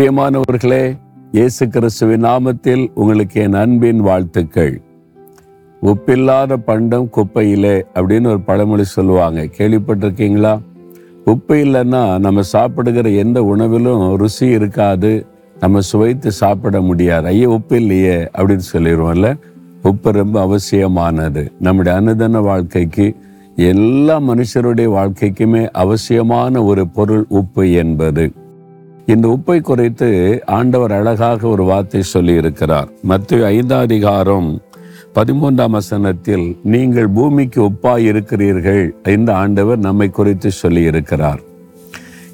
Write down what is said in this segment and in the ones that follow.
பிரியமானவர்களே இயேசு கிறிஸ்துவின் நாமத்தில் உங்களுக்கு என் அன்பின் வாழ்த்துக்கள். உப்பில்லாத பண்டம் குப்பையிலே அப்படின்னு ஒரு பழமொழி சொல்லுவாங்க. கேள்விப்பட்டிருக்கீங்களா? உப்பு இல்லைன்னா நம்ம சாப்பிடுகிற எந்த உணவிலும் ருசி இருக்காது. நம்ம சுவைத்து சாப்பிட முடியாது. ஐயோ உப்பு இல்லையே அப்படின்னு சொல்லிடுவோம்ல. உப்பு ரொம்ப அவசியமானது. நம்முடைய அனுதன வாழ்க்கைக்கு எல்லா மனுஷருடைய வாழ்க்கைக்குமே அவசியமான ஒரு பொருள் உப்பு என்பது. இந்த உப்பை குறைத்து ஆண்டவர் அழகாக ஒரு வார்த்தை சொல்லி இருக்கிறார் மத்திய ஐந்தாம் அதிகாரம் பதிமூன்றாம் வசனத்தில் நீங்கள் பூமிக்கு உப்பாய் இருக்கிறீர்கள் இந்த ஆண்டவர் நம்மை குறித்து சொல்லி இருக்கிறார்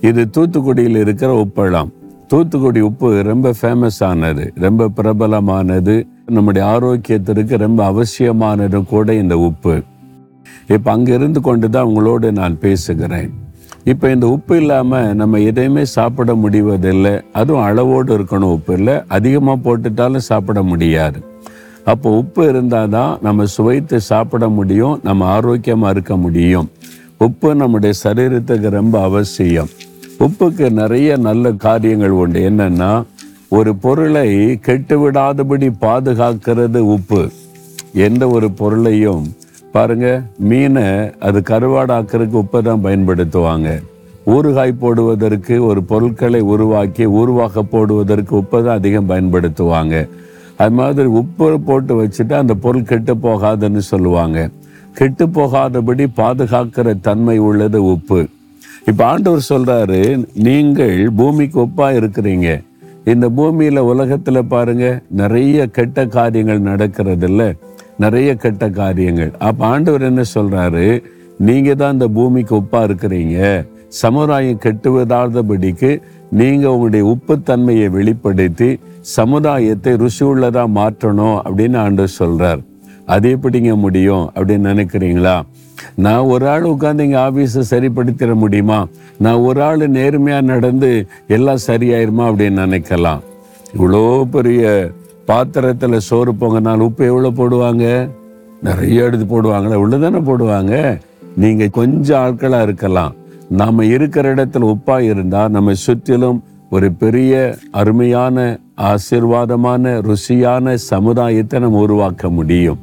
இது தூத்துக்குடியில் இருக்கிற உப்பளம். தூத்துக்குடி உப்பு ரொம்ப ஃபேமஸ் ஆனது ரொம்ப பிரபலமானது. நம்முடைய ஆரோக்கியத்திற்கு ரொம்ப அவசியமானது கூட இந்த உப்பு. இப்போ அங்கே இருந்து கொண்டு தான் உங்களோடு நான் பேசுகிறேன். இப்போ இந்த உப்பு இல்லாமல் நம்ம எதையுமே சாப்பிட முடிவதில்லை. அதுவும் அளவோடு இருக்கணும் உப்பு இல்லை. அதிகமாக போட்டுட்டாலும் சாப்பிட முடியாது. அப்போ உப்பு இருந்தால் தான் நம்ம சுவைத்து சாப்பிட முடியும் நம்ம ஆரோக்கியமாக இருக்க முடியும். உப்பு நம்முடைய சரீரத்துக்கு ரொம்ப அவசியம். உப்புக்கு நிறைய நல்ல காரியங்கள் உண்டு. என்னன்னா ஒரு பொருளை கெட்டு விடாதபடி பாதுகாக்கிறது உப்பு. எந்த ஒரு பொருளையும் பாருங்க மீனை அது கருவாடாக்கிறதுக்கு உப்பை தான் பயன்படுத்துவாங்க. ஊறுகாய் போடுவதற்கு ஒரு பொருட்களை உருவாக்கி ஊறுவாக போடுவதற்கு உப்பை தான் அதிகம் பயன்படுத்துவாங்க. அது மாதிரி உப்பு போட்டு வச்சுட்டு அந்த பொருள் கெட்டு போகாதுன்னு சொல்லுவாங்க. கெட்டு போகாதபடி பாதுகாக்கிற தன்மை உள்ளது உப்பு. இப்ப ஆண்டவர் சொல்றாரு நீங்கள் பூமிக்கு உப்பா இருக்கிறீங்க. இந்த பூமியில உலகத்துல பாருங்க நிறைய கெட்ட காரியங்கள் நடக்கிறது இல்லை நிறைய கெட்ட காரியங்கள். அப்ப ஆண்டவர் என்ன சொல்றாரு? நீங்க தான் இந்த பூமிக்கு உப்பா இருக்கிறீங்க. சமுதாயம் கெட்டுவதாதபடிக்கு நீங்கள் நீங்க உங்களுடைய உப்புத்தன்மையை வெளிப்படுத்தி சமுதாயத்தை ருசி உள்ளதா மாற்றணும் அப்படின்னு ஆண்டவர் சொல்றார். அது எப்படிங்க முடியும் அப்படின்னு நினைக்கிறீங்களா? நான் ஒரு ஆள் உட்காந்து இங்கே ஆஃபீஸை சரிப்படுத்திட முடியுமா? நான் ஒரு ஆள் நேர்மையாக நடந்து எல்லாம் சரியாயிருமா அப்படின்னு நினைக்கலாம். இவ்வளோ பெரிய பாத்திரத்தில் சோறு பொங்கினால் உப்பு எவ்வளோ போடுவாங்க? நிறைய எடுத்து போடுவாங்களே உள்ள தானே போடுவாங்க? நீங்கள் கொஞ்சம் ஆட்களாக இருக்கலாம். நாம் இருக்கிற இடத்துல உப்பாக இருந்தால் நம்ம சுற்றிலும் ஒரு பெரிய அருமையான ஆசீர்வாதமான ருசியான சமுதாயத்தை நம்ம உருவாக்க முடியும்.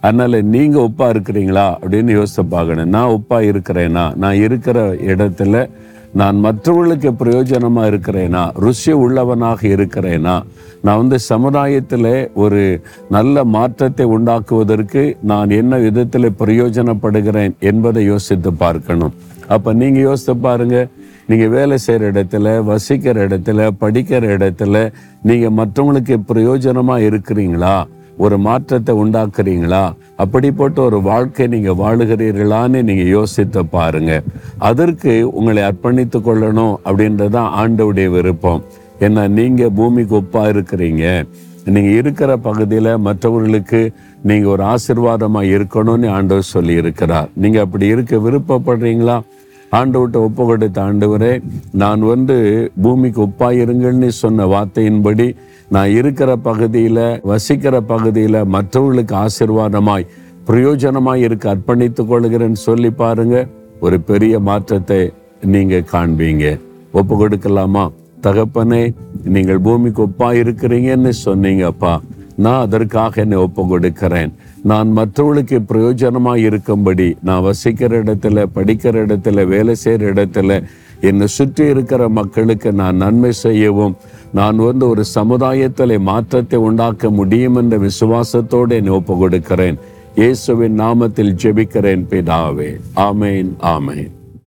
அதனால் நீங்கள் உப்பாக இருக்கிறீங்களா? அப்படின்னு யோசித்து பார்க்கணும். நான் உப்பாக இருக்கிறேன்னா நான் இருக்கிற இடத்துல நான் மற்றவர்களுக்கு பிரயோஜனமாக இருக்கிறேனா? ருசி உள்ளவனாக இருக்கிறேனா? நான் வந்து சமுதாயத்தில் ஒரு நல்ல மாற்றத்தை உண்டாக்குவதற்கு நான் என்ன விதத்தில் பிரயோஜனப்படுகிறேன் என்பதை யோசித்து பார்க்கணும். அப்போ நீங்கள் யோசித்து பாருங்க. நீங்கள் வேலை செய்கிற இடத்துல வசிக்கிற இடத்துல படிக்கிற இடத்துல நீங்கள் மற்றவங்களுக்கு பிரயோஜனமாக இருக்கிறீங்களா? ஒரு மாற்றத்தை உண்டாக்குறீங்களா? அப்படிப்பட்ட ஒரு வாழ்க்கை நீங்க வாழுகிறீர்களான்னு நீங்க யோசித்து பாருங்க. அதற்கு உங்களை அர்ப்பணித்து கொள்ளணும் அப்படின்றதான் ஆண்டவுடைய விருப்பம். ஏன்னா நீங்க பூமிக்கு ஒப்பா இருக்கிறீங்க. நீங்க இருக்கிற பகுதியில மற்றவர்களுக்கு நீங்க ஒரு ஆசிர்வாதமா இருக்கணும்னு ஆண்டவர் சொல்லி இருக்கிறார் நீங்க அப்படி இருக்க விருப்பப்படுறீங்களா? ஆண்டவர்கிட்ட ஒப்பு கொடுத்த ஆண்டவரே நான் வந்து பூமிக்கு ஒப்பாயிருங்கள்னு சொன்ன வார்த்தையின்படி நான் இருக்கிற பகுதியில் வசிக்கிற பகுதியில் மற்றவர்களுக்கு ஆசிர்வாதமாய் பிரயோஜனமாய் இருக்க அர்ப்பணித்துக் கொள்கிறேன்னு சொல்லி பாருங்க. ஒரு பெரிய மாற்றத்தை நீங்கள் காண்பீங்க. ஒப்பு கொடுக்கலாமா தகப்பனே நீங்கள் பூமிக்கு ஒப்பா இருக்கிறீங்கன்னு சொன்னீங்கப்பா. நான் அதற்காக என்னை ஒப்பு கொடுக்கிறேன் நான் மற்றவர்களுக்கு பிரயோஜனமாக இருக்கும்படி நான் வசிக்கிற இடத்துல படிக்கிற இடத்துல வேலை செய்கிற இடத்துல என்னை சுற்றி இருக்கிற மக்களுக்கு நான் நன்மை செய்யவும் நான் வந்து ஒரு சமுதாயத்தில் மாற்றத்தை உண்டாக்க முடியும் என்ற விசுவாசத்தோடு என்னை ஒப்பு கொடுக்கிறேன் இயேசுவின் நாமத்தில் ஜெபிக்கிறேன் பிதாவே. ஆமேன் ஆமேன்.